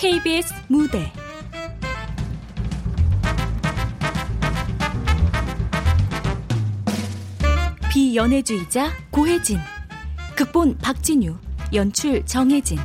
KBS 무대. 비연애주의자 고혜진. 극본 박진유. 연출 정혜진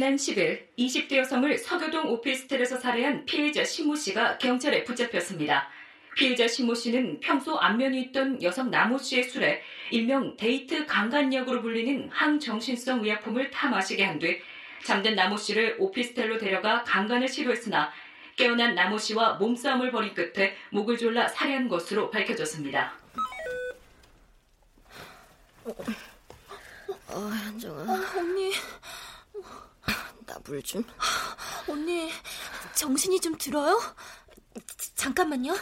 지난 10일 20대 여성을 서교동 오피스텔에서 살해한 피해자 신모 씨가 경찰에 붙잡혔습니다. 피해자 신모 씨는 평소 안면이 있던 여성 나모 씨의 술에 일명 데이트 강간약으로 불리는 항정신성 의약품을 타 마시게 한 뒤 잠든 나모 씨를 오피스텔로 데려가 강간을 시도했으나 깨어난 나모 씨와 몸싸움을 벌인 끝에 목을 졸라 살해한 것으로 밝혀졌습니다. 어, 현정아. 어, 언니. 나 물 좀. 언니, 정신이 좀 들어요? 잠깐만요.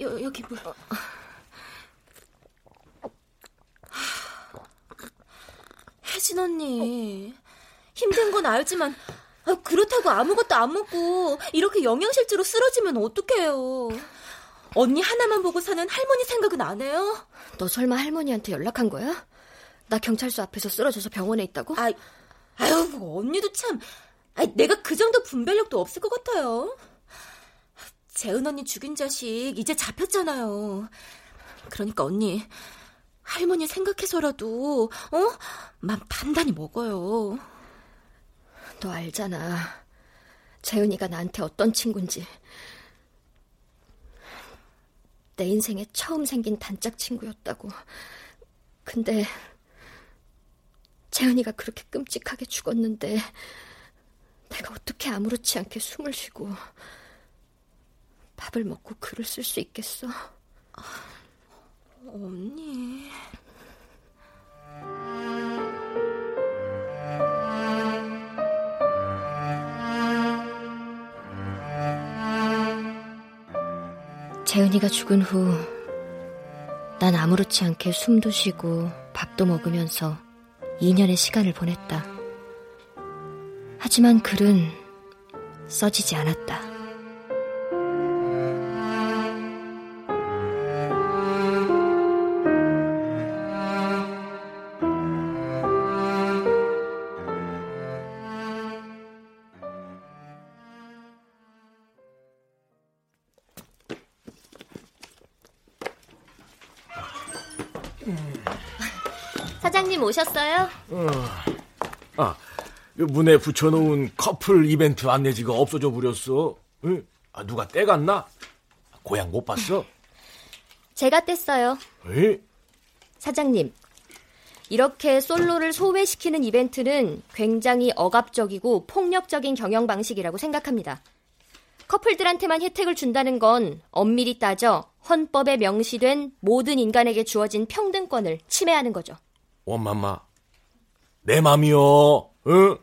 여, 여기 물. 혜진 언니, 힘든 건 알지만 아, 그렇다고 아무것도 안 먹고 이렇게 영양실조로 쓰러지면 어떡해요. 언니 하나만 보고 사는 할머니 생각은 안 해요? 너 설마 할머니한테 연락한 거야? 나 경찰서 앞에서 쓰러져서 병원에 있다고? 아, 아유, 뭐 언니도 참. 아, 내가 그 정도 분별력도 없을 것 같아요. 재은 언니 죽인 자식 이제 잡혔잖아요. 그러니까 언니 할머니 생각해서라도 어? 맘 단단히 먹어요. 너 알잖아. 재은이가 나한테 어떤 친구인지. 내 인생에 처음 생긴 단짝 친구였다고. 근데 재은이가 그렇게 끔찍하게 죽었는데 내가 어떻게 아무렇지 않게 숨을 쉬고 밥을 먹고 글을 쓸 수 있겠어? 언니. 재은이가 죽은 후, 난 아무렇지 않게 숨도 쉬고 밥도 먹으면서 2년의 시간을 보냈다. 하지만 글은 써지지 않았다. 사장님 오셨어요? 어. 아, 문에 붙여놓은 커플 이벤트 안내지가 없어져 버렸어. 응? 아, 누가 떼갔나? 고향 못 봤어? 제가 뗐어요. 에? 사장님, 이렇게 솔로를 소외시키는 이벤트는 굉장히 억압적이고 폭력적인 경영 방식이라고 생각합니다. 커플들한테만 혜택을 준다는 건 엄밀히 따져 헌법에 명시된 모든 인간에게 주어진 평등권을 침해하는 거죠. 엄마마, 내 맘이요. 응?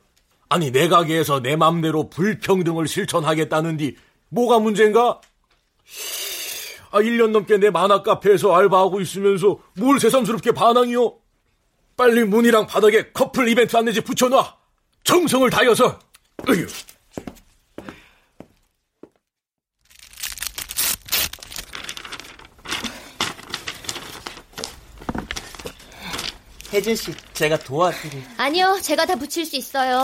아니 내 가게에서 내 맘대로 불평등을 실천하겠다는디 뭐가 문제인가? 아 1년 넘게 내 만화 카페에서 알바하고 있으면서 뭘 새삼스럽게 반항이요? 빨리 문이랑 바닥에 커플 이벤트 안내지 붙여놔. 정성을 다여서. 으휴. 혜진 씨, 제가 도와드릴. 아니요, 제가 다 붙일 수 있어요.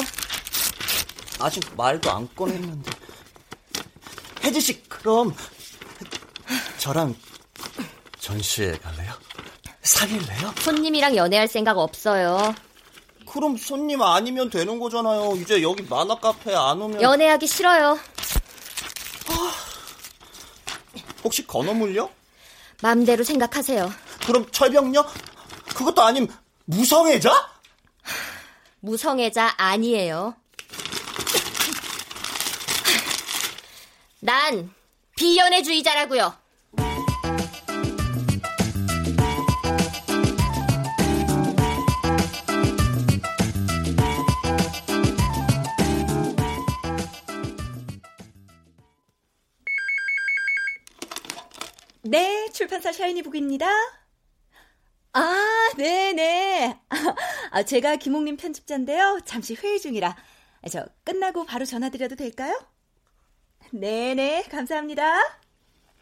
아직 말도 안 꺼냈는데. 혜진 씨, 그럼 저랑 전시회 갈래요? 사귈래요? 손님이랑 연애할 생각 없어요. 그럼 손님 아니면 되는 거잖아요. 이제 여기 만화 카페 안 오면 연애하기 싫어요. 혹시 건어물요? 마음대로 생각하세요. 그럼 철벽요? 그것도 아님 무성애자? 무성애자 아니에요. 난 비연애주의자라고요. 네, 출판사 샤이니북입니다. 아, 네네. 아, 제가 김옥님 편집자인데요. 잠시 회의 중이라. 저 끝나고 바로 전화드려도 될까요? 네네, 감사합니다.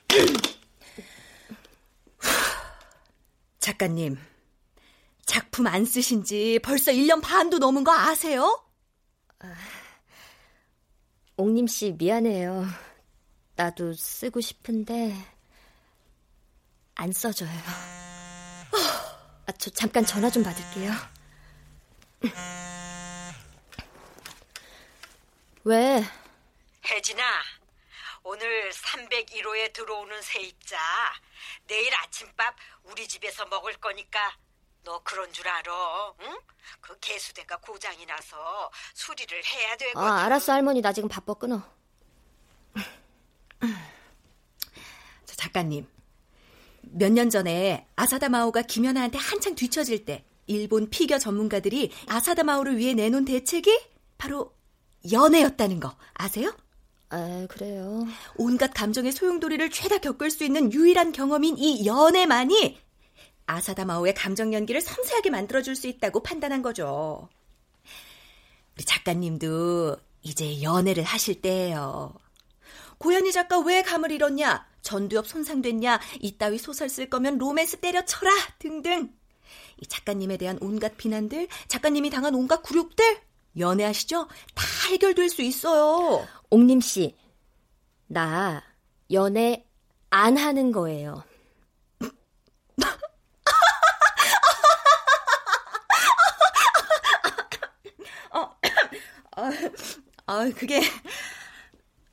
작가님, 작품 안 쓰신 지 벌써 1년 반도 넘은 거 아세요? 아, 옥님 씨 미안해요. 나도 쓰고 싶은데 안 써져요. 아, 저 잠깐 전화 좀 받을게요. 왜? 혜진아, 오늘 301호에 들어오는 세입자. 내일 아침밥 우리 집에서 먹을 거니까 너 그런 줄 알아? 응? 그 개수대가 고장이 나서 수리를 해야 되거든. 아, 알았어 할머니. 나 지금 바빠 끊어. 저 작가님, 몇 년 전에 아사다 마오가 김연아한테 한창 뒤처질 때 일본 피겨 전문가들이 아사다 마오를 위해 내놓은 대책이 바로 연애였다는 거 아세요? 아, 그래요. 온갖 감정의 소용돌이를 죄다 겪을 수 있는 유일한 경험인 이 연애만이 아사다 마오의 감정 연기를 섬세하게 만들어줄 수 있다고 판단한 거죠. 우리 작가님도 이제 연애를 하실 때예요. 고현희 작가 왜 감을 잃었냐? 전두엽 손상됐냐? 이따위 소설 쓸 거면 로맨스 때려쳐라! 등등. 이 작가님에 대한 온갖 비난들, 작가님이 당한 온갖 굴욕들, 연애하시죠? 다 해결될 수 있어요. 옥님 씨, 나 연애 안 하는 거예요. 어, 아, 아, 그게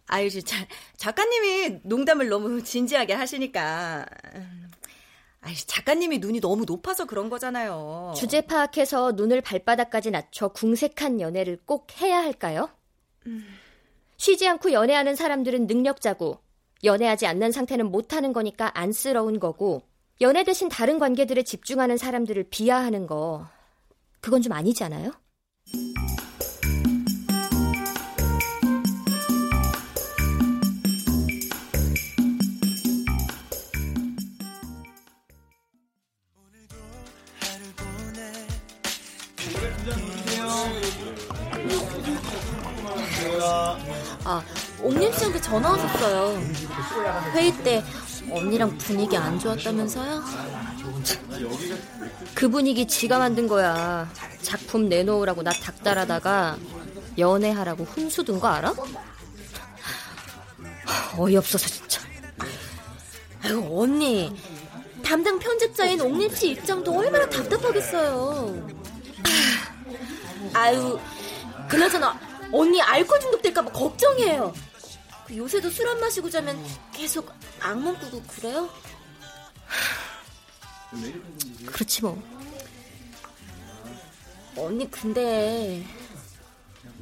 아유, 진짜 작가님이 농담을 너무 진지하게 하시니까. 아이, 작가님이 눈이 너무 높아서 그런 거잖아요. 주제 파악해서 눈을 발바닥까지 낮춰 궁색한 연애를 꼭 해야 할까요? 음. 쉬지 않고 연애하는 사람들은 능력자고, 연애하지 않는 상태는 못하는 거니까 안쓰러운 거고, 연애 대신 다른 관계들에 집중하는 사람들을 비하하는 거, 그건 좀 아니지 않아요? 아, 옥님 씨한테 전화 왔었어요. 회의 때 언니랑 분위기 안 좋았다면서요? 그 분위기 지가 만든 거야. 작품 내놓으라고 나 닥달하다가 연애하라고 훈수 둔 거 알아? 어이없어서 진짜. 아유, 언니. 담당 편집자인 옥님 씨 입장도 얼마나 답답하겠어요. 아유, 그나저나 언니 알코올 중독될까봐 걱정이에요. 그 요새도 술 안 마시고 자면 계속 악몽 꾸고 그래요? 그렇지 뭐. 언니 근데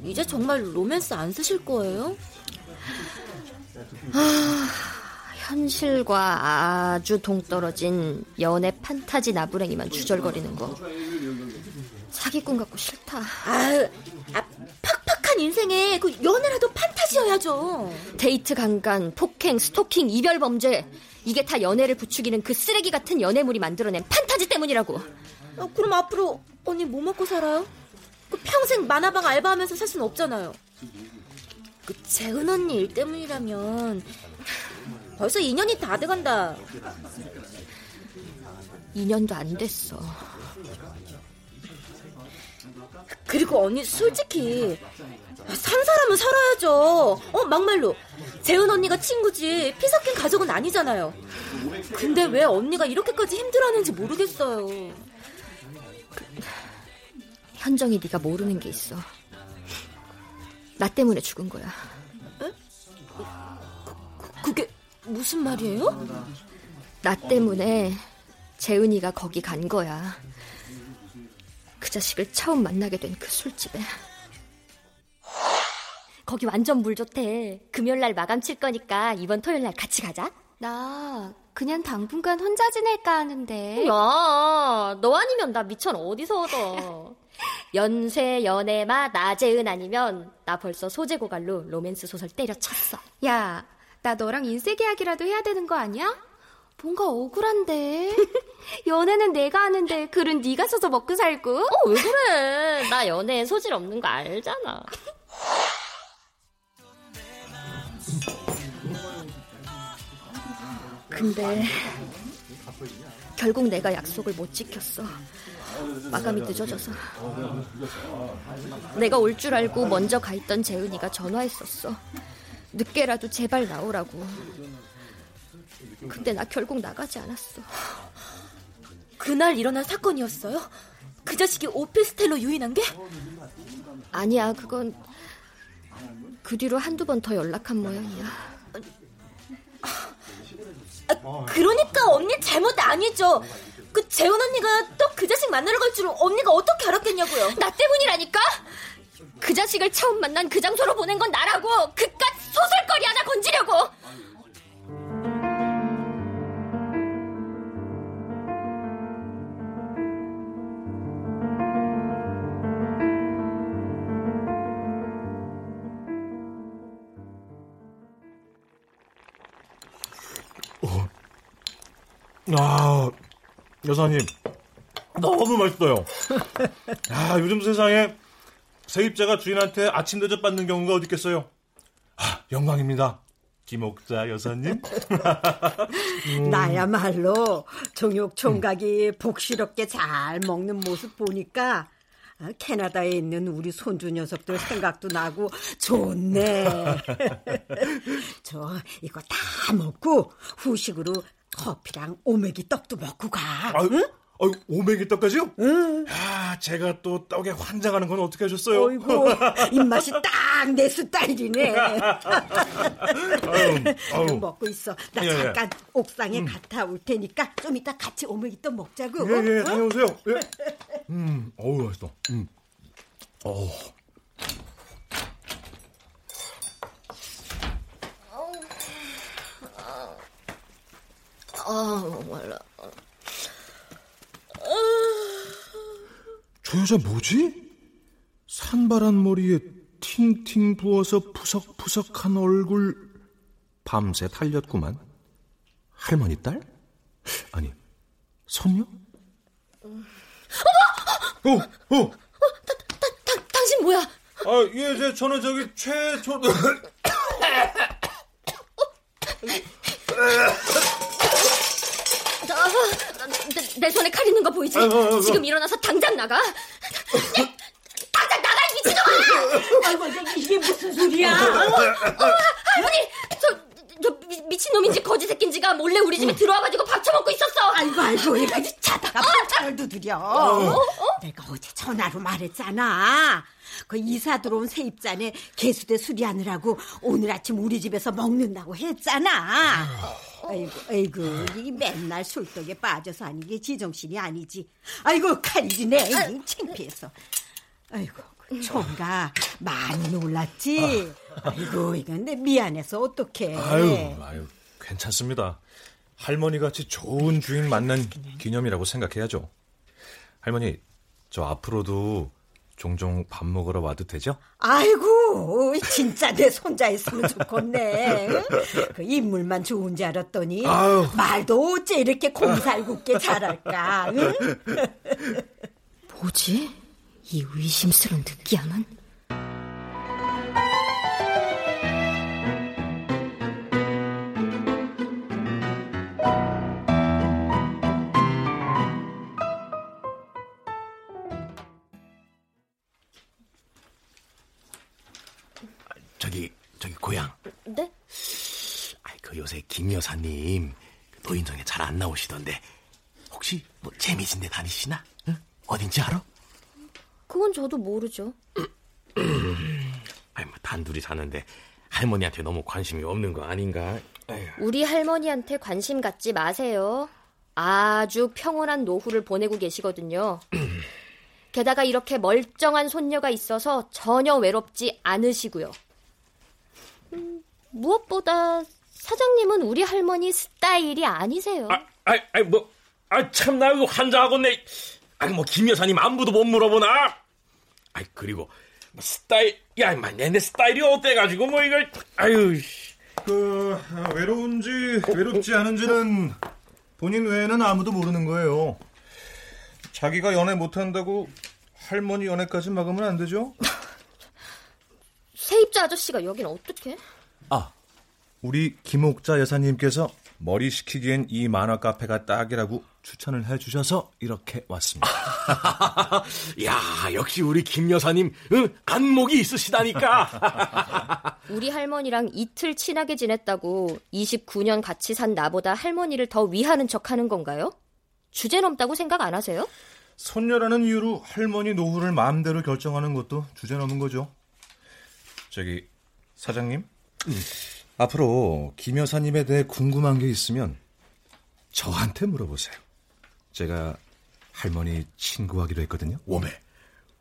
이제 정말 로맨스 안 쓰실 거예요? 아, 현실과 아주 동떨어진 연애 판타지 나부랭이만 주절거리는 거. 사기꾼 같고 싫다. 아유, 아, 팍 팍한 인생에 그 연애라도 판타지여야죠. 데이트 강간, 폭행, 스토킹, 이별 범죄. 이게 다 연애를 부추기는 그 쓰레기 같은 연애물이 만들어낸 판타지 때문이라고. 아, 그럼 앞으로 언니 뭐 먹고 살아요? 그 평생 만화방 알바하면서 살 수는 없잖아요. 그 재은 언니 일 때문이라면 벌써 2년이 다 돼간다. 2년도 안 됐어. 그리고 언니 솔직히 산 사람은 살아야죠. 어 막말로 재은 언니가 친구지 피 섞인 가족은 아니잖아요. 근데 왜 언니가 이렇게까지 힘들어하는지 모르겠어요. 그, 현정이 네가 모르는 게 있어. 나 때문에 죽은 거야. 에? 그, 그게 무슨 말이에요? 나 때문에 재은이가 거기 간 거야. 그 자식을 처음 만나게 된 그 술집에. 거기 완전 물 좋대. 금요일날 마감 칠 거니까 이번 토요일날 같이 가자. 나 그냥 당분간 혼자 지낼까 하는데. 야, 너 아니면 나 미천 어디서 얻어. 연쇄 연애마 나재은 아니면 나 벌써 소재 고갈로 로맨스 소설 때려쳤어. 야, 나 너랑 인쇄 계약이라도 해야 되는 거 아니야? 뭔가 억울한데. 연애는 내가 하는데 글은 네가 써서 먹고 살고. 어, 왜 그래? 나 연애에 소질 없는 거 알잖아. 근데 결국 내가 약속을 못 지켰어. 마감이 늦어져서. 내가 올 줄 알고 먼저 가 있던 재은이가 전화했었어. 늦게라도 제발 나오라고. 근데 나 결국 나가지 않았어. 그날 일어난 사건이었어요? 그 자식이 오피스텔로 유인한 게? 아니야, 그건 그 뒤로 한두 번 더 연락한 모양이야. 아, 그러니까 언니 잘못 아니죠. 그 재훈 언니가 또 그 자식 만나러 갈 줄은 언니가 어떻게 알았겠냐고요. 나 때문이라니까? 그 자식을 처음 만난 그 장소로 보낸 건 나라고 그깟 소설거리 하나 건지려고 아, 여사님, 너무 맛있어요. 아, 요즘 세상에 세입자가 주인한테 아침 대접 받는 경우가 어디 있겠어요? 아, 영광입니다. 김옥자 여사님. 음. 나야말로 종육 총각이 복시럽게 잘 먹는 모습 보니까 아, 캐나다에 있는 우리 손주 녀석들 생각도 나고 좋네. 저 이거 다 먹고 후식으로 커피랑 오메기 떡도 먹고 가. 아유, 응? 아유, 오메기 떡까지요? 응. 아, 제가 또 떡에 환장하는 건 어떻게 하셨어요? 어이구, 입맛이 딱 내 스타일이네. 아유, 아유. 먹고 있어. 나 예, 예. 잠깐 옥상에 음. 갔다 올 테니까 좀 이따 같이 오메기 떡 먹자고. 예, 예, 어? 다녀오세요. 예. 음, 어우, 맛있어. 음. 어우. 아 몰라 저 여자 뭐지? 산발한 머리에 팅팅 부어서 푸석푸석한 얼굴 밤새 달렸구만. 할머니 딸? 아니, 손녀? 어, 어. 당, 당신 뭐야? 아, 예, 제, 저는 저기 최초. 아, 내, 내 손에 칼 있는 거 보이지? 아이고, 아이고. 지금 일어나서 당장 나가. 당장 나가 이 미친놈아! 아이고 이게 무슨 소리야? 할머니, 저, 저 미, 미친놈인지 거지 새끼인지가 몰래 우리 집에 들어와가지고 밥 처먹고 있었어. 아이고 아이고 얘가 자다가 반찬을 두드려. 어? 내가 어제 전화로 말했잖아. 그 이사 들어온 세입자네 개수대 수리하느라고 오늘 아침 우리 집에서 먹는다고 했잖아. 아이고 아이고 이 맨날 술떡에 빠져서 하는 게 지정신이 아니지. 아이고 칼이지네. 창피해서. 아이고 그 총각 많이 놀랐지. 아이고 이건 내 미안해서 어떡해. 아유, 아유, 괜찮습니다. 할머니 같이 좋은 주인 만난 기념이라고 생각해야죠. 할머니, 저 앞으로도 종종 밥 먹으러 와도 되죠? 아이고, 진짜 내 손자 있으면 좋겠네. 그 인물만 좋은 줄 알았더니 아유. 말도 어째 이렇게 곰살궂게 잘할까? 응? 뭐지? 이 의심스러운 느끼함은? 저기 저기 고향. 네? 아이 그 요새 김 여사님 그 노인정에 잘 안 나오시던데 혹시 뭐 재미진 데 다니시나? 응? 어딘지 알아? 그건 저도 모르죠. 아이 뭐 단둘이 사는데 할머니한테 너무 관심이 없는 거 아닌가? 우리 할머니한테 관심 갖지 마세요. 아주 평온한 노후를 보내고 계시거든요. 게다가 이렇게 멀쩡한 손녀가 있어서 전혀 외롭지 않으시고요. 음, 무엇보다 사장님은 우리 할머니 스타일이 아니세요. 아이 아이 뭐아 참나 이거 환장하겠네. 아니 뭐 김 여사님 안부도 못 물어보나? 아이 그리고 뭐 스타일 야 임마 내내 스타일이 어때가지고 뭐 이걸 아유 씨. 그 외로운지 외롭지 않은지는 본인 외에는 아무도 모르는 거예요. 자기가 연애 못한다고 할머니 연애까지 막으면 안 되죠? 세입자 아저씨가 여긴 어떻게? 아, 우리 김옥자 여사님께서 머리 식히기엔 이 만화 카페가 딱이라고 추천을 해주셔서 이렇게 왔습니다. 야, 역시 우리 김 여사님, 응? 안목이 있으시다니까. 우리 할머니랑 이틀 친하게 지냈다고 29년 같이 산 나보다 할머니를 더 위하는 척 하는 건가요? 주제 넘다고 생각 안 하세요? 손녀라는 이유로 할머니 노후를 마음대로 결정하는 것도 주제 넘은 거죠. 저기, 사장님? 음. 앞으로 김 여사님에 대해 궁금한 게 있으면 저한테 물어보세요. 제가 할머니 친구하기로 했거든요. 오메,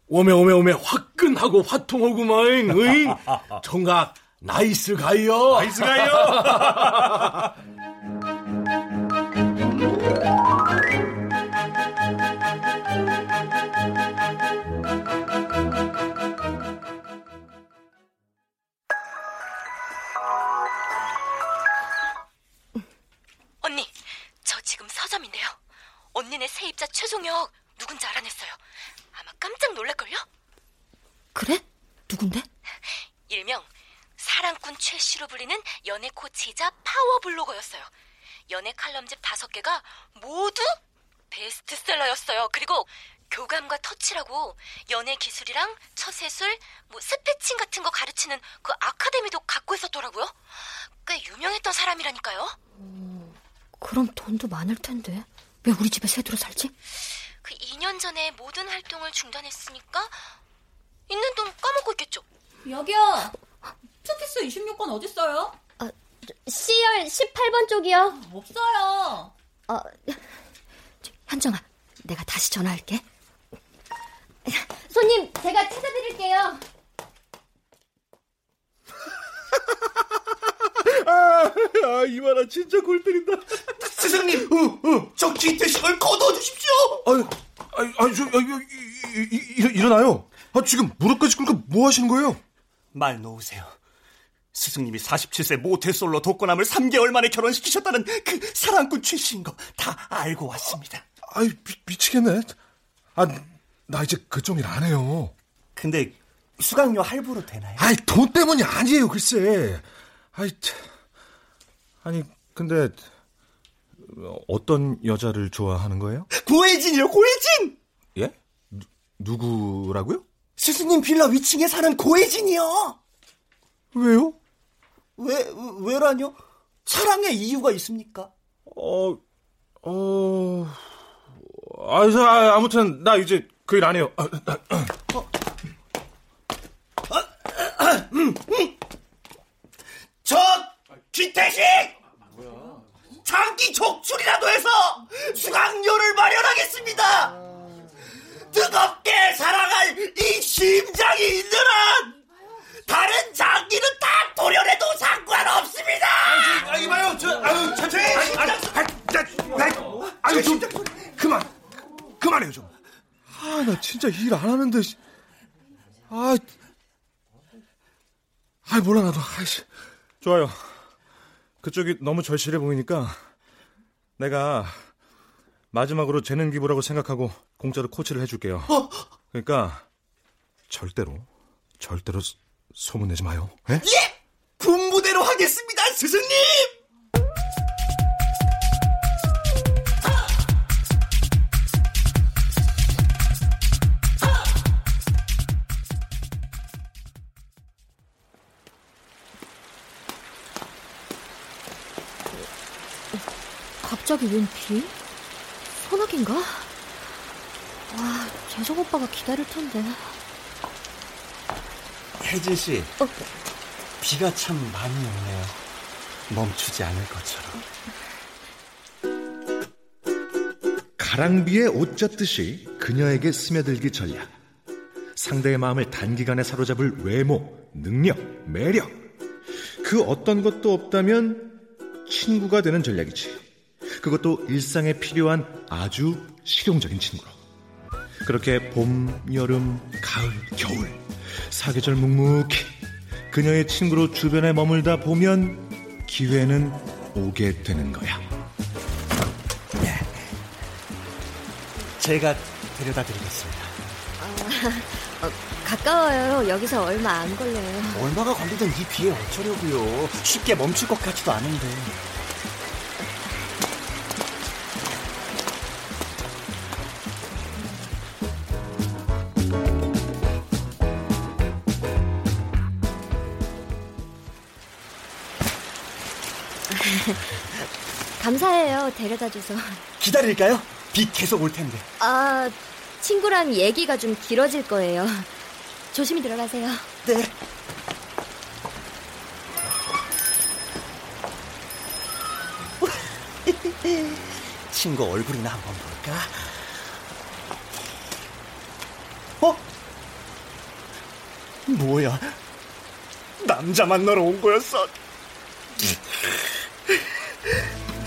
오메, 오메, 오메, 화끈하고 화통하구만, 응? 총각, nice guy요. nice guy요. 최 씨로 불리는 연애 코치이자 파워 블로거였어요. 연애 칼럼집 다섯 개가 모두 베스트셀러였어요. 그리고 교감과 터치라고 연애 기술이랑 처세술, 뭐 speeching 같은 거 가르치는 그 아카데미도 갖고 있었더라고요. 꽤 유명했던 사람이라니까요. 그럼 돈도 많을 텐데 왜 우리 집에 세 들어 살지? 그 2년 전에 모든 활동을 중단했으니까 있는 돈 까먹고 있겠죠. 여기요. 스티스 26번 어딨어요? 아, C열 18번 쪽이요. 없어요. 어, 현정아, 내가 다시 전화할게. 손님, 제가 찾아드릴게요. 아, 아, 이만아 진짜 골 때린다. 스승님, 어, 어, 저 기태식을 거둬 주십시오. 아유, 아유, 아유, 저, 아유, 이, 이, 이, 일어나요. 아, 지금 무릎까지 꿇고 뭐 하시는 거예요? 말 놓으세요. 스승님이 47세 모태솔로 독거남을 3개월 만에 결혼시키셨다는 그 사랑꾼 출신인 거 다 알고 왔습니다. 아이, 미, 미치겠네. 아, 나 이제 그쪽 일 안 해요. 근데 수강료 할부로 되나요? 아이, 돈 때문이 아니에요, 글쎄. 아이, 참. 아니, 근데 어떤 여자를 좋아하는 거예요? 고혜진이요, 고혜진! 예? 누, 누구라고요? 스승님 빌라 위층에 사는 고혜진이요. 왜요? 왜, 왜라뇨? 사랑의 이유가 있습니까? 어, 어, 아, 아무튼, 나 이제 그 일 안 해요. 아, 어. 아, 음, 음. 저, 기태식! 장기 족출이라도 해서 수강료를 마련하겠습니다! 뜨겁게 사랑할 이 심장이 있는 한 다른 장기는 다 도려내도 상관없습니다. 아, 이봐요, 저, 아유, 저, 저, 아유, 아유, 아유, 좀 그만, 그만해요 좀. 아, 나 진짜 일 안 하는데, 아, 아, 몰라 나도. 아이씨, 좋아요. 그쪽이 너무 절실해 보이니까 내가 마지막으로 재능 기부라고 생각하고 공짜로 코치를 해줄게요. 그러니까 절대로, 절대로 소문내지 마요. 에? 예! 군부대로 하겠습니다, 스승님! 갑자기 웬 비? 소나기인가? 와, 재성 오빠가 기다릴 텐데. 혜진 씨, 어? 비가 참 많이 오네요. 멈추지 않을 것처럼. 가랑비에 옷 젖듯이 그녀에게 스며들기 전략. 상대의 마음을 단기간에 사로잡을 외모, 능력, 매력. 그 어떤 것도 없다면 친구가 되는 전략이지. 그것도 일상에 필요한 아주 실용적인 친구로. 그렇게 봄, 여름, 가을, 겨울 사계절 묵묵히 그녀의 친구로 주변에 머물다 보면 기회는 오게 되는 거야. 네. 제가 데려다 드리겠습니다. 어, 어, 가까워요. 여기서 얼마 안 걸려요. 얼마가 걸리든 이 비에 어쩌려고요. 쉽게 멈출 것 같지도 않은데. 감사해요. 데려다 줘서. 기다릴까요? 비 계속 올 텐데. 아, 친구랑 얘기가 좀 길어질 거예요. 조심히 들어가세요. 네. 친구 얼굴이나 한번 볼까? 어? 뭐야? 남자 만 나러 온 거였어.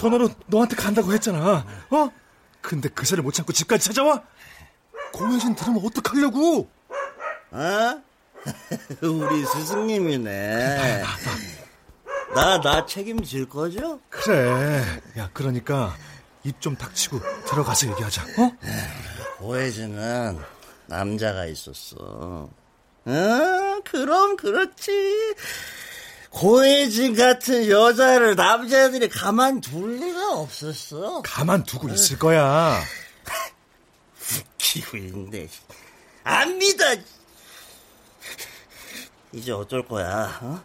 전화로 너한테 간다고 했잖아. 어? 근데 그 자를 못 참고 집까지 찾아와? 고해진 들으면 어떡하려고? 어? 우리 스승님이네. 나, 나 책임질 거죠? 그래. 야, 그러니까 입 좀 닥치고 들어가서 얘기하자. 어? 고혜진은 남자가 있었어. 어, 그럼 그렇지. 고혜진 같은 여자를 남자들이 가만 둘 리가 없었어. 가만 두고 있을 거야. 웃기고 있네. 안 믿어. 이제 어쩔 거야, 어?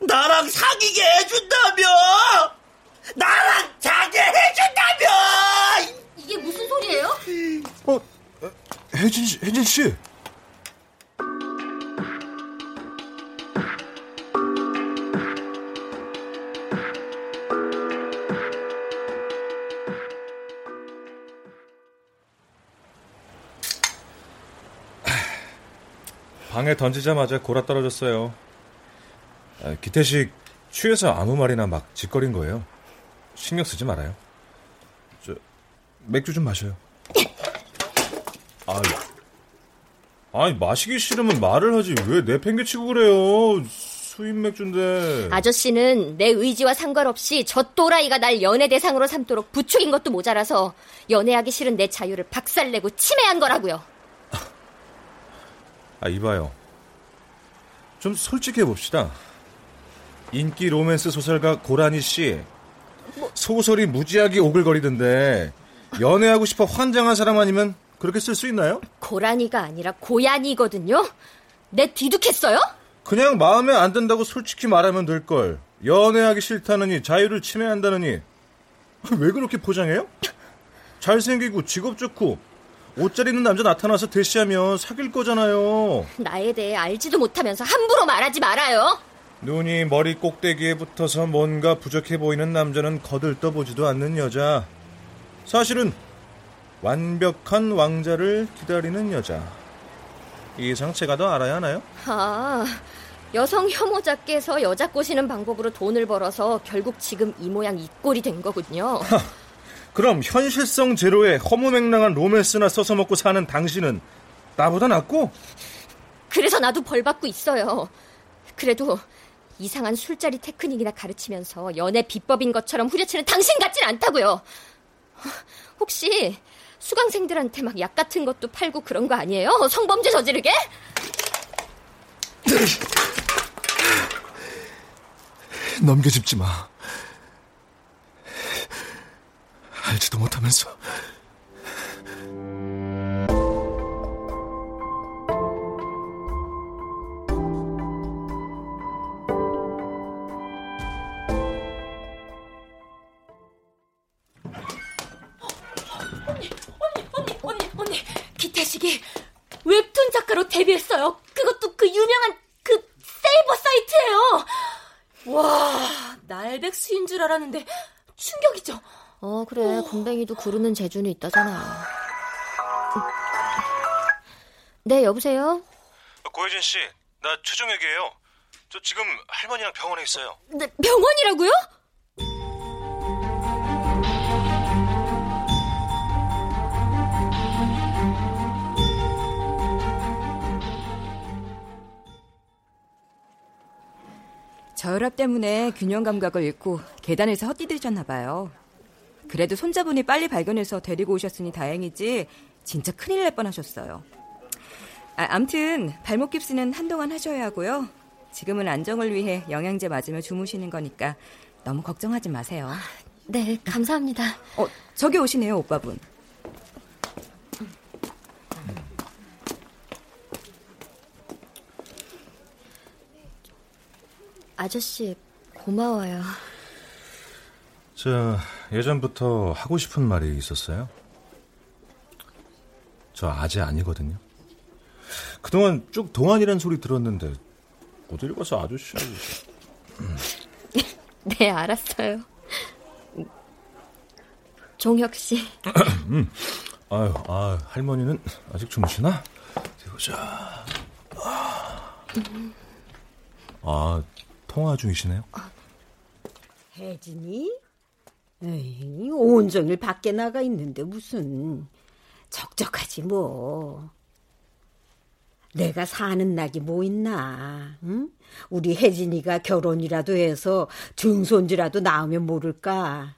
나랑 사귀게 해준다며! 나랑 자게 해준다며! 이게 무슨 소리예요? 어, 혜진 씨, 혜진 씨. 방에 던지자마자 골아 떨어졌어요. 아, 기태식 취해서 아무 말이나 막 짓거린 거예요. 신경 쓰지 말아요. 저 맥주 좀 마셔요. 아이, 아니 마시기 싫으면 말을 하지 왜 내팽개치고 그래요? 수입 맥주인데. 아저씨는 내 의지와 상관없이 저 또라이가 날 연애 대상으로 삼도록 부추긴 것도 모자라서 연애하기 싫은 내 자유를 박살내고 침해한 거라고요. 아 이봐요. 좀 솔직해 봅시다. 인기 로맨스 소설가 고라니 씨 소설이 무지하게 오글거리던데 연애하고 싶어 환장한 사람 아니면 그렇게 쓸 수 있나요? 고라니가 아니라 고양이거든요. 내 뒤득했어요? 그냥 마음에 안 든다고 솔직히 말하면 될 걸. 연애하기 싫다느니 자유를 침해한다느니 왜 그렇게 포장해요? 잘생기고 직업 좋고 옷잘 입는 남자 나타나서 대시하면 사귈 거잖아요. 나에 대해 알지도 못하면서 함부로 말하지 말아요. 눈이 머리 꼭대기에 붙어서 뭔가 부족해 보이는 남자는 거들떠보지도 않는 여자. 사실은 완벽한 왕자를 기다리는 여자. 이 이상 제가 더 알아야 하나요? 아, 여성 혐오자께서 여자 꼬시는 방법으로 돈을 벌어서 결국 지금 이 모양 이 꼴이 된 거군요. 그럼 현실성 제로의 허무맹랑한 로맨스나 써서 먹고 사는 당신은 나보다 낫고? 그래서 나도 벌 받고 있어요. 그래도 이상한 술자리 테크닉이나 가르치면서 연애 비법인 것처럼 후려치는 당신 같진 않다고요. 혹시 수강생들한테 막 약 같은 것도 팔고 그런 거 아니에요? 성범죄 저지르게? 넘겨짚지 마. 알지도 못하면서. 언니, 언니, 언니, 언니. 기태식이 웹툰 작가로 데뷔했어요. 그것도 그 유명한 그 세이버 사이트예요. 와, 날백수인 줄 알았는데 충격이죠. 어, 그래. 군뱅이도 구르는 재주는 있다잖아. 네, 여보세요? 고혜진 씨, 나 최종혁이에요. 저 지금 할머니랑 병원에 있어요. 네, 병원이라고요? 저혈압 때문에 균형 감각을 잃고 계단에서 헛디디셨나 봐요. 그래도 손자분이 빨리 발견해서 데리고 오셨으니 다행이지 진짜 큰일 날 뻔하셨어요. 아, 암튼 발목 깁스는 한동안 하셔야 하고요. 지금은 안정을 위해 영양제 맞으며 주무시는 거니까 너무 걱정하지 마세요. 네, 감사합니다. 어, 저기 오시네요, 오빠분. 아저씨, 고마워요. 저 예전부터 하고 싶은 말이 있었어요. 저 아재 아니거든요. 그동안 쭉 동안이란 소리 들었는데 어딜 가서 아저씨하고 네, 알았어요. 종혁 씨. 음. 아유, 아 할머니는 아직 주무시나? 보자. 아, 통화 중이시네요. 혜진이? 에이, 온종일 밖에 나가 있는데 무슨 적적하지 뭐. 내가 사는 낙이 뭐 있나? 응? 우리 혜진이가 결혼이라도 해서 증손지라도 낳으면 모를까?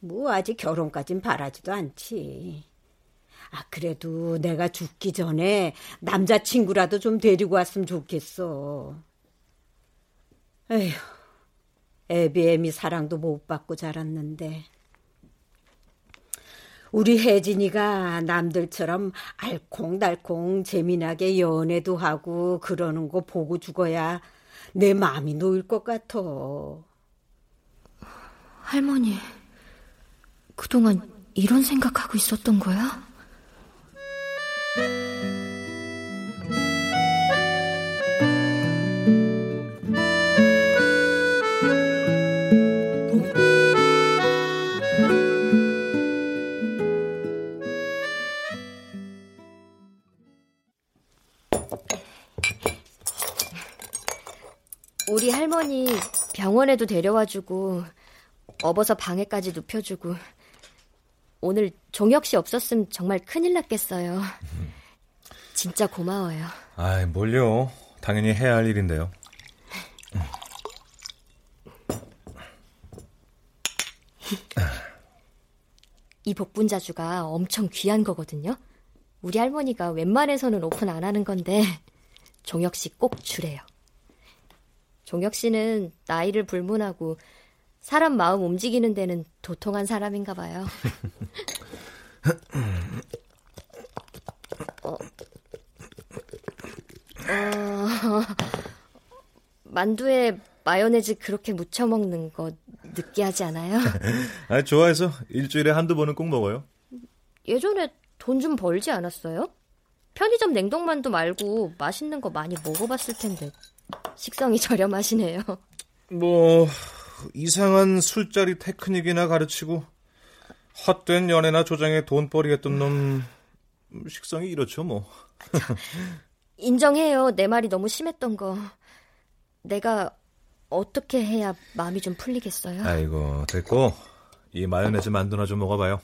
뭐 아직 결혼까진 바라지도 않지. 아 그래도 내가 죽기 전에 남자친구라도 좀 데리고 왔으면 좋겠어. 에휴, 애비애미 사랑도 못 받고 자랐는데. 우리 혜진이가 남들처럼 알콩달콩 재미나게 연애도 하고 그러는 거 보고 죽어야 내 마음이 놓일 것 같아. 할머니, 그동안 이런 생각하고 있었던 거야? 우리 할머니 병원에도 데려와주고 업어서 방에까지 눕혀주고 오늘 종혁 씨 없었으면 정말 큰일 났겠어요. 진짜 고마워요. 아이, 뭘요. 당연히 해야 할 일인데요. 이 복분자주가 엄청 귀한 거거든요. 우리 할머니가 웬만해서는 오픈 안 하는 건데 종혁 씨 꼭 주래요. 종혁 씨는 나이를 불문하고 사람 마음 움직이는 데는 도통한 사람인가 봐요. 어, 어, 만두에 마요네즈 그렇게 무쳐 먹는 거 느끼하지 않아요? 아, 좋아해서 일주일에 한두 번은 꼭 먹어요. 예전에 돈 좀 벌지 않았어요? 편의점 냉동만두 말고 맛있는 거 많이 먹어봤을 텐데 식성이 저렴하시네요. 뭐 이상한 술자리 테크닉이나 가르치고 헛된 연애나 조장에 돈벌이 했던 놈 식성이 이렇죠 뭐. 인정해요. 내 말이 너무 심했던 거. 내가 어떻게 해야 마음이 좀 풀리겠어요? 아이고 됐고 이 마요네즈 만두나 좀 먹어봐요.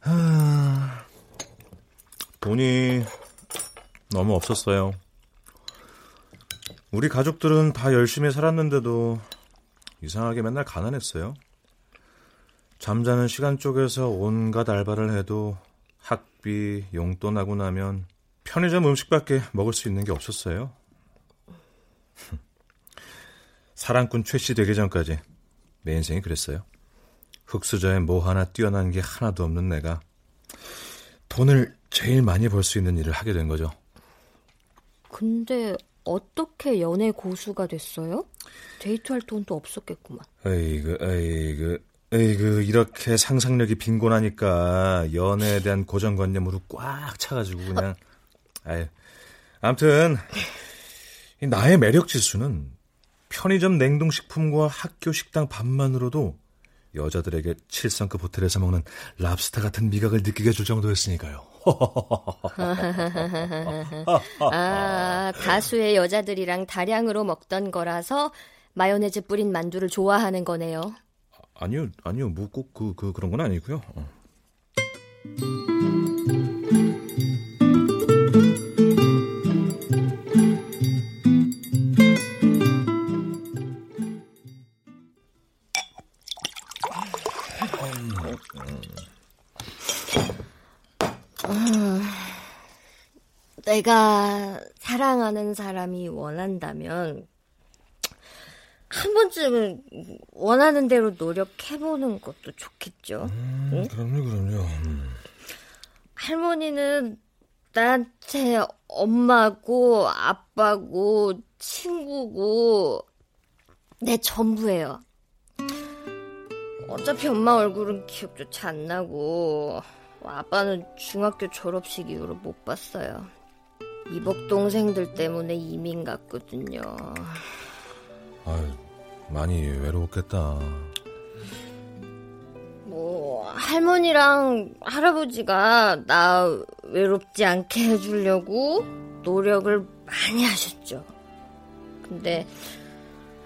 하... 돈이 너무 없었어요. 우리 가족들은 다 열심히 살았는데도 이상하게 맨날 가난했어요. 잠자는 시간 쪽에서 온갖 알바를 해도 학비, 용돈 하고 나면 편의점 음식밖에 먹을 수 있는 게 없었어요. 사랑꾼 최씨 되기 전까지 내 인생이 그랬어요. 흑수저에 뭐 하나 뛰어난 게 하나도 없는 내가 돈을 제일 많이 벌 수 있는 일을 하게 된 거죠. 근데 어떻게 연애 고수가 됐어요? 데이트할 돈도 없었겠구만. 에이그, 에이그, 에이그, 이렇게 상상력이 빈곤하니까 연애에 대한 고정관념으로 꽉 차가지고 그냥, 아유. 아무튼, 나의 매력 지수는 편의점 냉동식품과 학교 식당 밥만으로도 여자들에게 7성급 호텔에서 먹는 랍스타 같은 미각을 느끼게 해줄 정도였으니까요. 아, 다수의 여자들이랑 다량으로 먹던 거라서 마요네즈 뿌린 만두를 좋아하는 거네요. 아니요, 아니요, 뭐 꼭 그, 그, 그런 건 아니고요. 어. 내가 사랑하는 사람이 원한다면 한 번쯤은 원하는 대로 노력해보는 것도 좋겠죠. 음, 응? 그럼요, 그럼요. 음. 할머니는 나한테 엄마고 아빠고 친구고 내 전부예요. 어차피 엄마 얼굴은 기억조차 안 나고 아빠는 중학교 졸업식 이후로 못 봤어요. 이복 동생들 때문에 이민 갔거든요. 아유, 많이 외로웠겠다. 뭐 할머니랑 할아버지가 나 외롭지 않게 해주려고 노력을 많이 하셨죠. 근데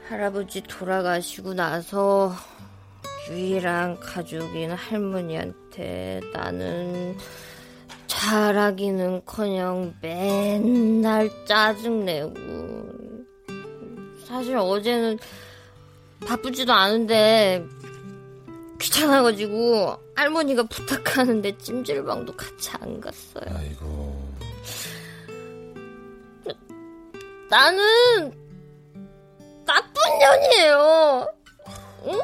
할아버지 돌아가시고 나서 유일한 가족인 할머니한테 나는 잘하기는커녕 맨날 짜증내고 사실 어제는 바쁘지도 않은데 귀찮아가지고 할머니가 부탁하는데 찜질방도 같이 안 갔어요. 아이고. 나는 나쁜 년이에요. 응?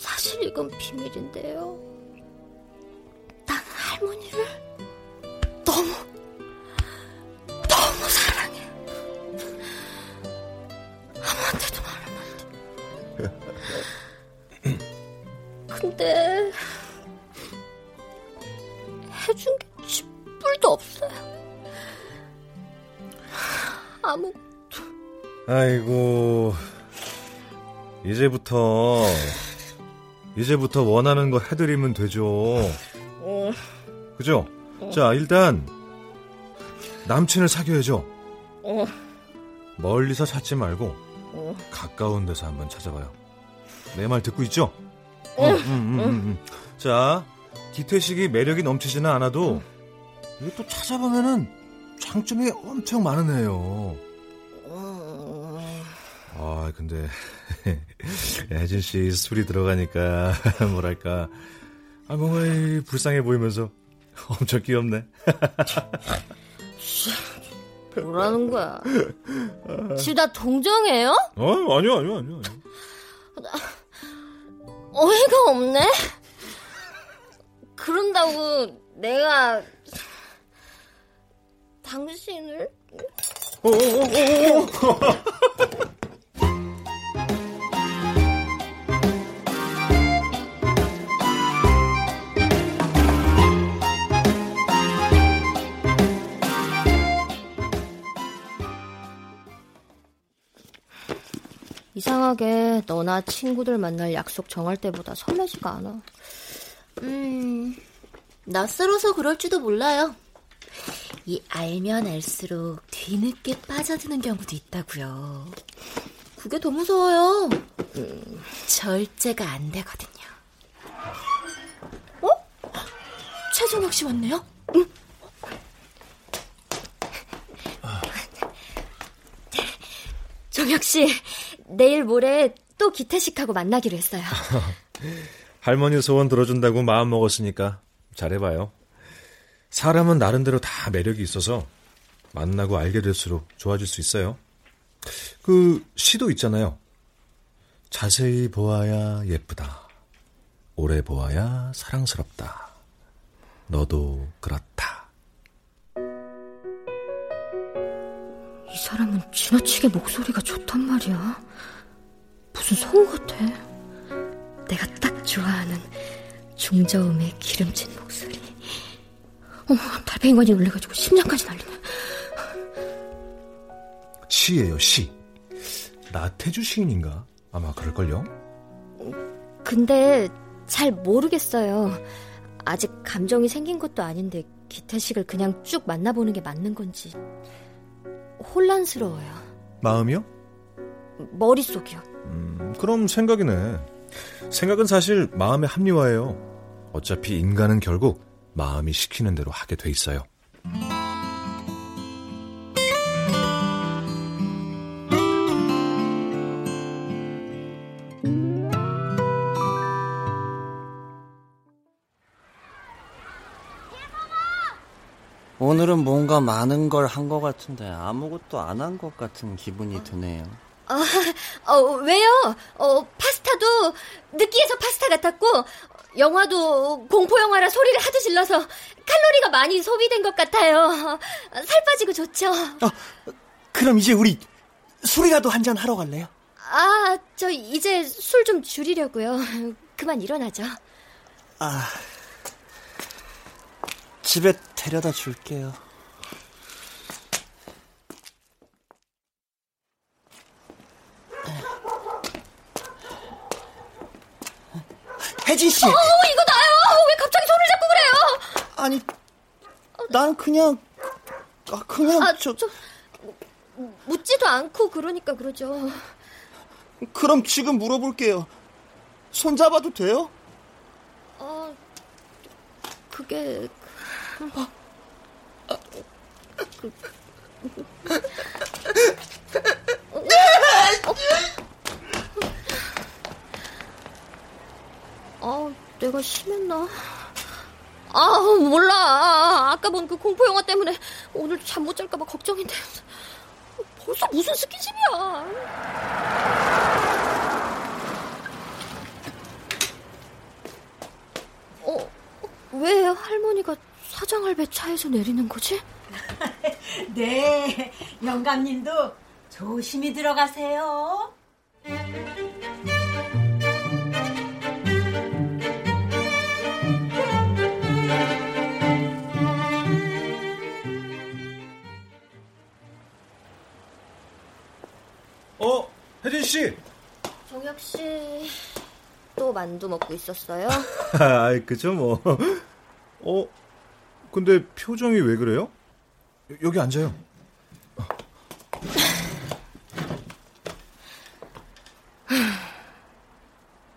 사실 이건 비밀인데요. 할머니를 너무, 너무 사랑해. 아무한테도 말하면 안 돼. 근데, 해준 게 쥐뿔도 없어요. 아무 아이고, 이제부터, 이제부터 원하는 거 해드리면 되죠. 어. 그죠? 어. 자, 일단 남친을 사귀어야죠. 어. 멀리서 찾지 말고 어. 가까운 데서 한번 찾아봐요. 내 말 듣고 있죠? 어. 음, 음, 음, 음, 자, 기태식이 매력이 넘치지는 않아도 이게 또 찾아보면은 장점이 엄청 많은 애요. 아, 근데 혜진 씨 술이 들어가니까 뭐랄까 아 뭔가 불쌍해 보이면서 엄청 귀엽네. 뭐라는 거야? 지금 나 동정해요? 어, 아니요, 아니요, 아니요. 어이가 없네? 그런다고 내가 당신을 어, 어, 어, 이상하게 너나 친구들 만날 약속 정할 때보다 설레지가 않아. 음, 낯설어서 그럴지도 몰라요. 이 알면 알수록 뒤늦게 빠져드는 경우도 있다고요. 그게 더 무서워요. 음, 절제가 안 되거든요. 어? 최종혁 씨 왔네요? 응. 정혁 씨, 내일 모레 또 기태식하고 만나기로 했어요. 할머니 소원 들어준다고 마음 먹었으니까 잘해봐요. 사람은 나름대로 다 매력이 있어서 만나고 알게 될수록 좋아질 수 있어요. 그 시도 있잖아요. 자세히 보아야 예쁘다. 오래 보아야 사랑스럽다. 너도 그렇다. 이 사람은 지나치게 목소리가 좋단 말이야. 무슨 성우 같아. 내가 딱 좋아하는 중저음의 기름진 목소리. 어머, 달팽이관이 놀래가지고 심장까지 날리네. 시예요, 시. 나태주 시인인가? 아마 그럴걸요? 근데 잘 모르겠어요. 아직 감정이 생긴 것도 아닌데 기태식을 그냥 쭉 만나보는 게 맞는 건지 혼란스러워요. 마음이요? 머릿속이요. 음, 그럼 생각이네. 생각은 사실 마음의 합리화예요. 어차피 인간은 결국 마음이 시키는 대로 하게 돼 있어요. 오늘은 뭔가 많은 걸 한 것 같은데 아무것도 안 한 것 같은 기분이 드네요. 어, 어, 왜요? 어, 파스타도 느끼해서 파스타 같았고, 영화도 공포 영화라 소리를 하도 질러서 칼로리가 많이 소비된 것 같아요. 살 빠지고 좋죠. 어, 그럼 이제 우리 술이라도 한 잔 하러 갈래요? 아, 저 이제 술 좀 줄이려고요. 그만 일어나죠. 아, 집에 데려다 줄게요. 혜진 씨. 어, 이거 나요. 왜 갑자기 손을 잡고 그래요? 아니, 난 그냥 아, 그냥 아, 저... 저 묻지도 않고 그러니까 그러죠. 그럼 지금 물어볼게요. 손 잡아도 돼요? 어, 그게 어. 그... 아, 내가 심했나? 아, 몰라. 아까 본 그 공포 영화 때문에 오늘 잠 못 잘까봐 걱정인데. 벌써 무슨 스킨십이야. 어, 왜 할머니가 사장할배 차에서 내리는 거지? 네, 영감님도 조심히 들어가세요. 어, 혜진 씨. 정혁 씨. 또 만두 먹고 있었어요? 아, 그죠 뭐. 어, 근데 표정이 왜 그래요? 여기 앉아요.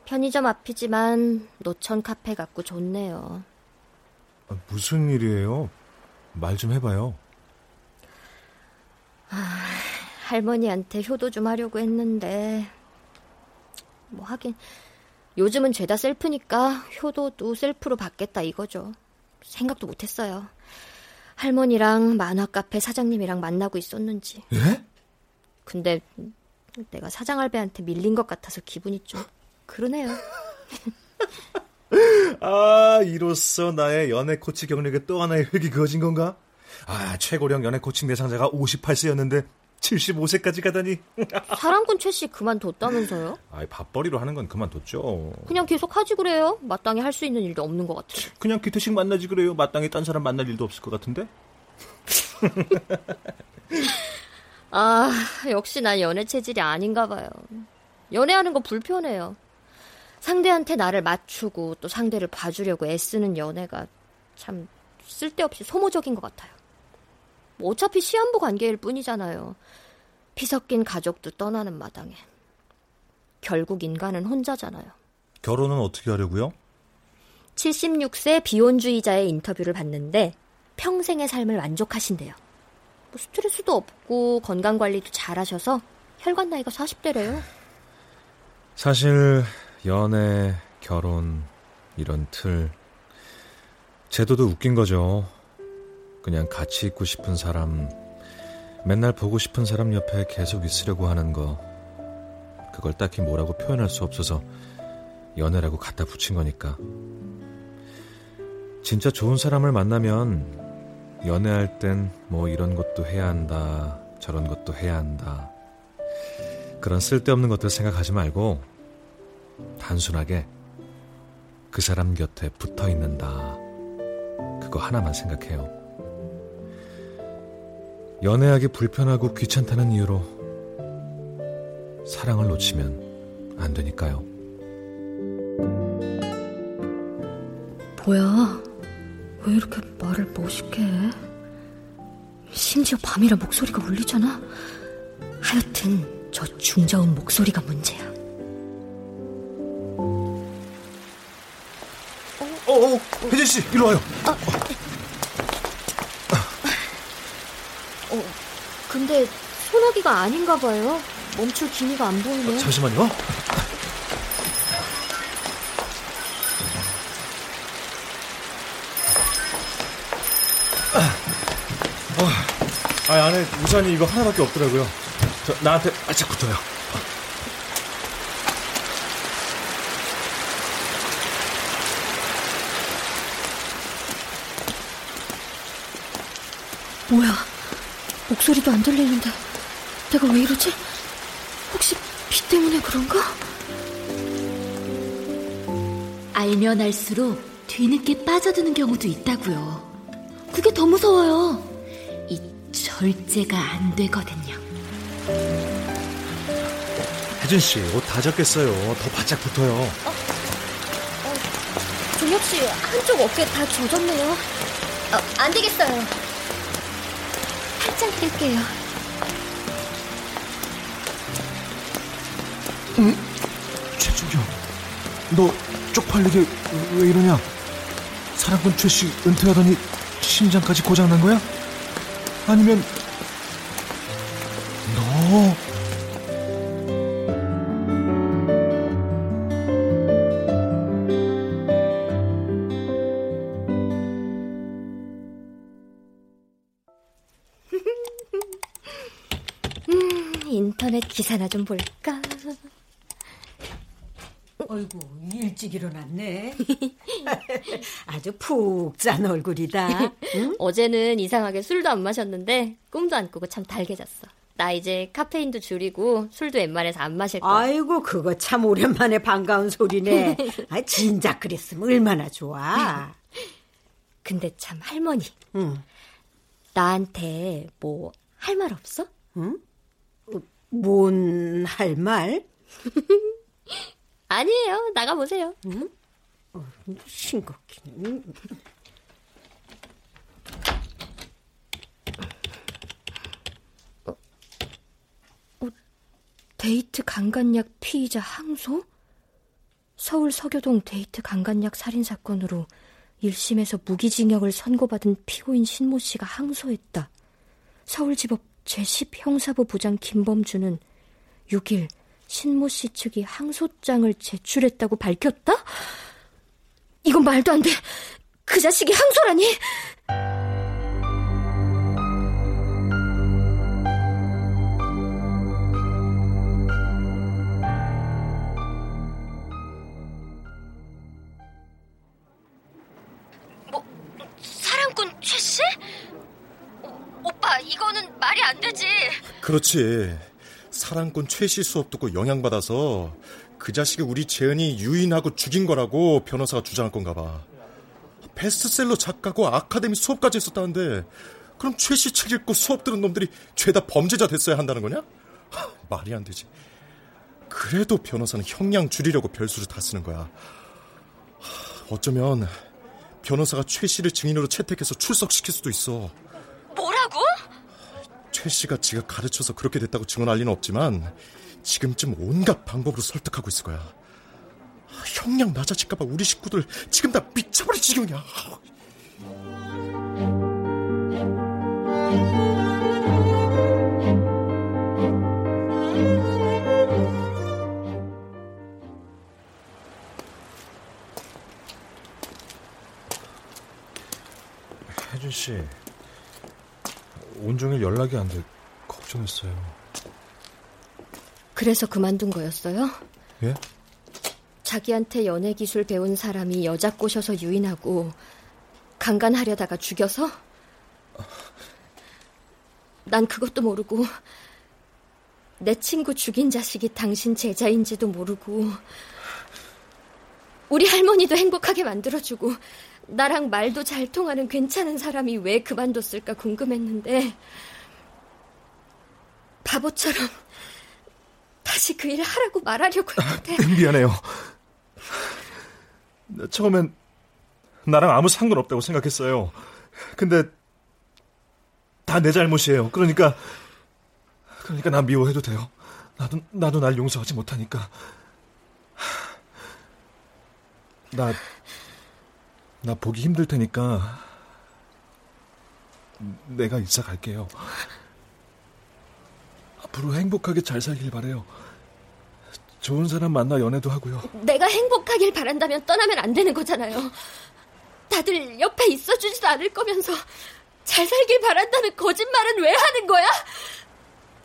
편의점 앞이지만 노천 카페 같고 좋네요. 아, 무슨 일이에요? 말 좀 해봐요. 아, 할머니한테 효도 좀 하려고 했는데 뭐 하긴 요즘은 죄다 셀프니까 효도도 셀프로 받겠다 이거죠. 생각도 못했어요. 할머니랑 만화 카페 사장님이랑 만나고 있었는지. 예? 근데 내가 사장 할배한테 밀린 것 같아서 기분이 좀 그러네요. 아, 이로써 나의 연애 코치 경력에 또 하나의 획이 그어진 건가? 아, 최고령 연애 코칭 대상자가 58세였는데 75세까지 가다니. 사랑꾼 최 씨 그만뒀다면서요? 아, 밥벌이로 하는 건 그만뒀죠. 그냥 계속 하지 그래요. 마땅히 할 수 있는 일도 없는 것 같아요. 그냥 기태식 만나지 그래요. 마땅히 딴 사람 만날 일도 없을 것 같은데. 아, 역시 난 연애 체질이 아닌가 봐요. 연애하는 거 불편해요. 상대한테 나를 맞추고 또 상대를 봐주려고 애쓰는 연애가 참 쓸데없이 소모적인 것 같아요. 뭐 어차피 시한부 관계일 뿐이잖아요. 피 섞인 가족도 떠나는 마당에. 결국 인간은 혼자잖아요. 결혼은 어떻게 하려고요? 76세 비혼주의자의 인터뷰를 봤는데 평생의 삶을 만족하신대요. 뭐 스트레스도 없고 건강 관리도 잘하셔서 혈관 나이가 40대래요. 사실 연애, 결혼 이런 틀 제도도 웃긴 거죠. 그냥 같이 있고 싶은 사람, 맨날 보고 싶은 사람 옆에 계속 있으려고 하는 거. 그걸 딱히 뭐라고 표현할 수 없어서 연애라고 갖다 붙인 거니까. 진짜 좋은 사람을 만나면 연애할 땐 뭐 이런 것도 해야 한다, 저런 것도 해야 한다. 그런 쓸데없는 것들 생각하지 말고 단순하게 그 사람 곁에 붙어 있는다. 그거 하나만 생각해요. 연애하기 불편하고 귀찮다는 이유로 사랑을 놓치면 안 되니까요. 뭐야? 왜 이렇게 말을 멋있게 해? 심지어 밤이라 목소리가 울리잖아? 하여튼 저 중저음 목소리가 문제야. 어, 어, 혜진 씨, 이리 와요. 어, 근데 소나기가 아닌가 봐요. 멈출 기미가 안 보이네. 어, 잠시만요. 아, 아, 안에 우산이 이거 하나밖에 없더라고요. 저, 나한테 바짝 붙어요. 뭐야? 목소리도 안 들리는데 내가 왜 이러지? 혹시 비 때문에 그런가? 알면 알수록 뒤늦게 빠져드는 경우도 있다고요. 그게 더 무서워요. 이 절제가 안 되거든요. 혜진 씨, 옷 다 젖겠어요. 더 바짝 붙어요. 준혁 씨 한쪽 어깨 다 젖었네요. 어, 안 되겠어요. 살짝 낄게요. 응? 최준경, 너 쪽팔리게 왜 이러냐? 사랑꾼 최씨 은퇴하더니 심장까지 고장난 거야? 아니면 기사나 좀 볼까? 어이구 일찍 일어났네. 아주 푹 짠 얼굴이다. 응? 어제는 이상하게 술도 안 마셨는데 꿈도 안 꾸고 참 달게 잤어. 나 이제 카페인도 줄이고 술도 웬만해서 안 마실 거야. 아이고 그거 참 오랜만에 반가운 소리네. 아, 진작 그랬으면 얼마나 좋아. 근데 참 할머니. 응. 나한테 뭐 할 말 없어? 응? 뭔 할 말? 아니에요. 나가 보세요. 응? 어, 싱겁긴. 데이트 강간약 피의자 항소? 서울 서교동 데이트 강간약 살인 사건으로 1심에서 무기징역을 선고받은 피고인 신모 씨가 항소했다. 서울지법 제10 형사부 부장 김범주는 6일 신모 씨 측이 항소장을 제출했다고 밝혔다? 이건 말도 안 돼. 그 자식이 항소라니? 오, 오빠, 이거는 말이 안 되지. 그렇지. 사랑꾼 최씨 수업 듣고 영향받아서 그 자식이 우리 재은이 유인하고 죽인 거라고 변호사가 주장할 건가 봐. 베스트셀러 작가고 아카데미 수업까지 했었다는데 그럼 최씨 책 읽고 수업 들은 놈들이 죄다 범죄자 됐어야 한다는 거냐? 하, 말이 안 되지. 그래도 변호사는 형량 줄이려고 별수를 다 쓰는 거야. 하, 어쩌면 변호사가 최 씨를 증인으로 채택해서 출석시킬 수도 있어. 뭐라고? 최 씨가 지가 가르쳐서 그렇게 됐다고 증언할 리는 없지만 지금쯤 온갖 방법으로 설득하고 있을 거야. 아, 형량 낮아질까봐 우리 식구들 지금 다 미쳐버릴 지경이야. 혜준 씨, 온종일 연락이 안 돼 걱정했어요. 그래서 그만둔 거였어요? 예? 자기한테 연애 기술 배운 사람이 여자 꼬셔서 유인하고 강간하려다가 죽여서? 난 그것도 모르고 내 친구 죽인 자식이 당신 제자인지도 모르고 우리 할머니도 행복하게 만들어주고 나랑 말도 잘 통하는 괜찮은 사람이 왜 그만뒀을까 궁금했는데 바보처럼 다시 그 일을 하라고 말하려고 했는데. 아, 미안해요. 처음엔 나랑 아무 상관없다고 생각했어요. 근데 다 내 잘못이에요. 그러니까 그러니까 나 미워해도 돼요. 나도 나도 날 용서하지 못하니까. 나 나 보기 힘들 테니까 내가 이사 갈게요. 앞으로 행복하게 잘 살길 바래요. 좋은 사람 만나 연애도 하고요. 내가 행복하길 바란다면 떠나면 안 되는 거잖아요. 다들 옆에 있어주지도 않을 거면서 잘 살길 바란다는 거짓말은 왜 하는 거야?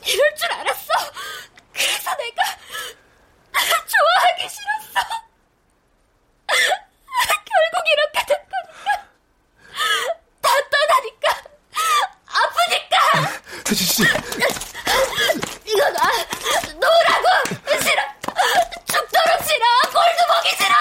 이럴 줄 알았어. 그래서 내가 좋아하기 싫었어. 결국 이렇게 됐다니까. 다 떠나니까. 아프니까. 혜진 씨. 이거 놔. 놓으라고. 싫어. 죽도록 싫어. 골도 먹이 싫어.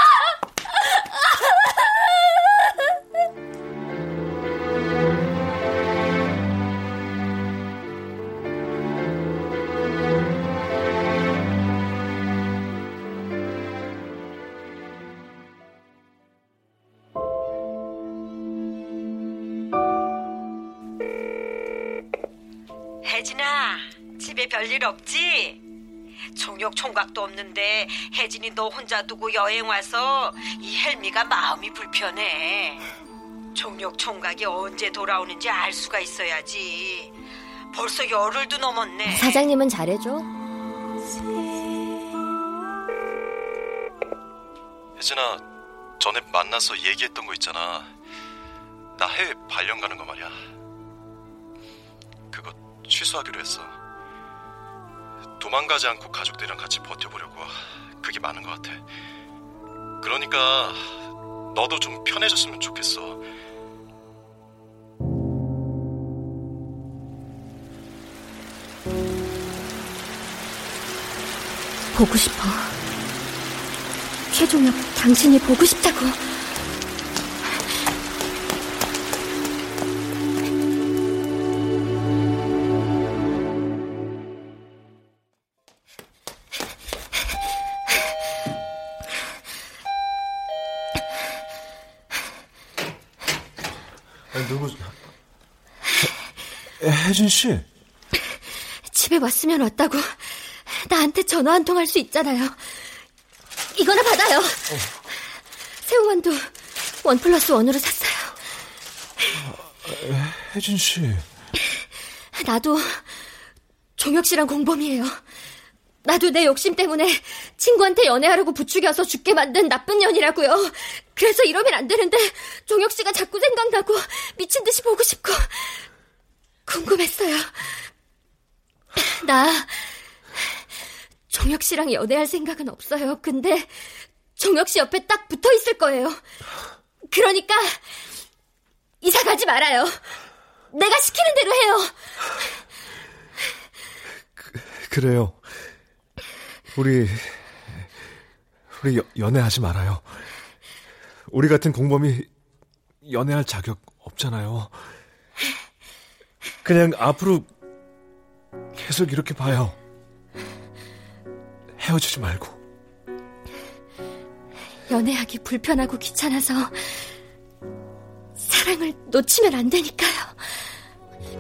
별일 없지? 종혁 총각도 없는데 혜진이 너 혼자 두고 여행 와서 이 헬미가 마음이 불편해. 종혁 총각이 언제 돌아오는지 알 수가 있어야지. 벌써 열흘도 넘었네. 사장님은 잘해줘. 혜진아, 전에 만나서 얘기했던 거 있잖아. 나 해외 발령 가는 거 말이야. 그거 취소하기로 했어. 도망가지 않고 가족들이랑 같이 버텨보려고. 그게 많은 것 같아. 그러니까 너도 좀 편해졌으면 좋겠어. 보고 싶어. 최종혁, 당신이 보고 싶다고. 혜진 씨. 집에 왔으면 왔다고. 나한테 전화 한 통 할 수 있잖아요. 이거나 받아요. 새우만두 원 플러스 원으로 샀어요. 혜진 씨. 나도 종혁 씨랑 공범이에요. 나도 내 욕심 때문에 친구한테 연애하려고 부추겨서 죽게 만든 나쁜 년이라고요. 그래서 이러면 안 되는데 종혁 씨가 자꾸 생각나고 미친 듯이 보고 싶고 궁금했어요. 나 종혁 씨랑 연애할 생각은 없어요. 근데 종혁 씨 옆에 딱 붙어 있을 거예요. 그러니까 이사 가지 말아요. 내가 시키는 대로 해요. 그래요. 우리 우리 여, 연애하지 말아요. 우리 같은 공범이 연애할 자격 없잖아요. 그냥 앞으로 계속 이렇게 봐요. 헤어지지 말고. 연애하기 불편하고 귀찮아서 사랑을 놓치면 안 되니까요.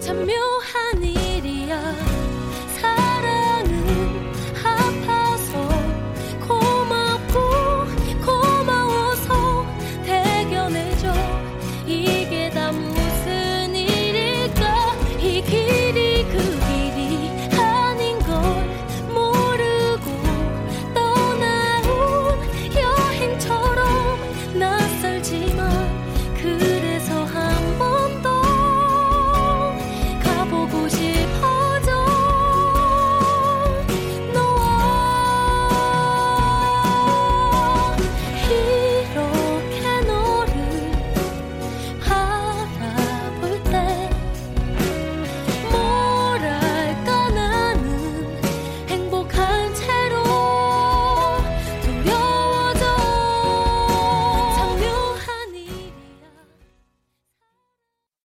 참 묘한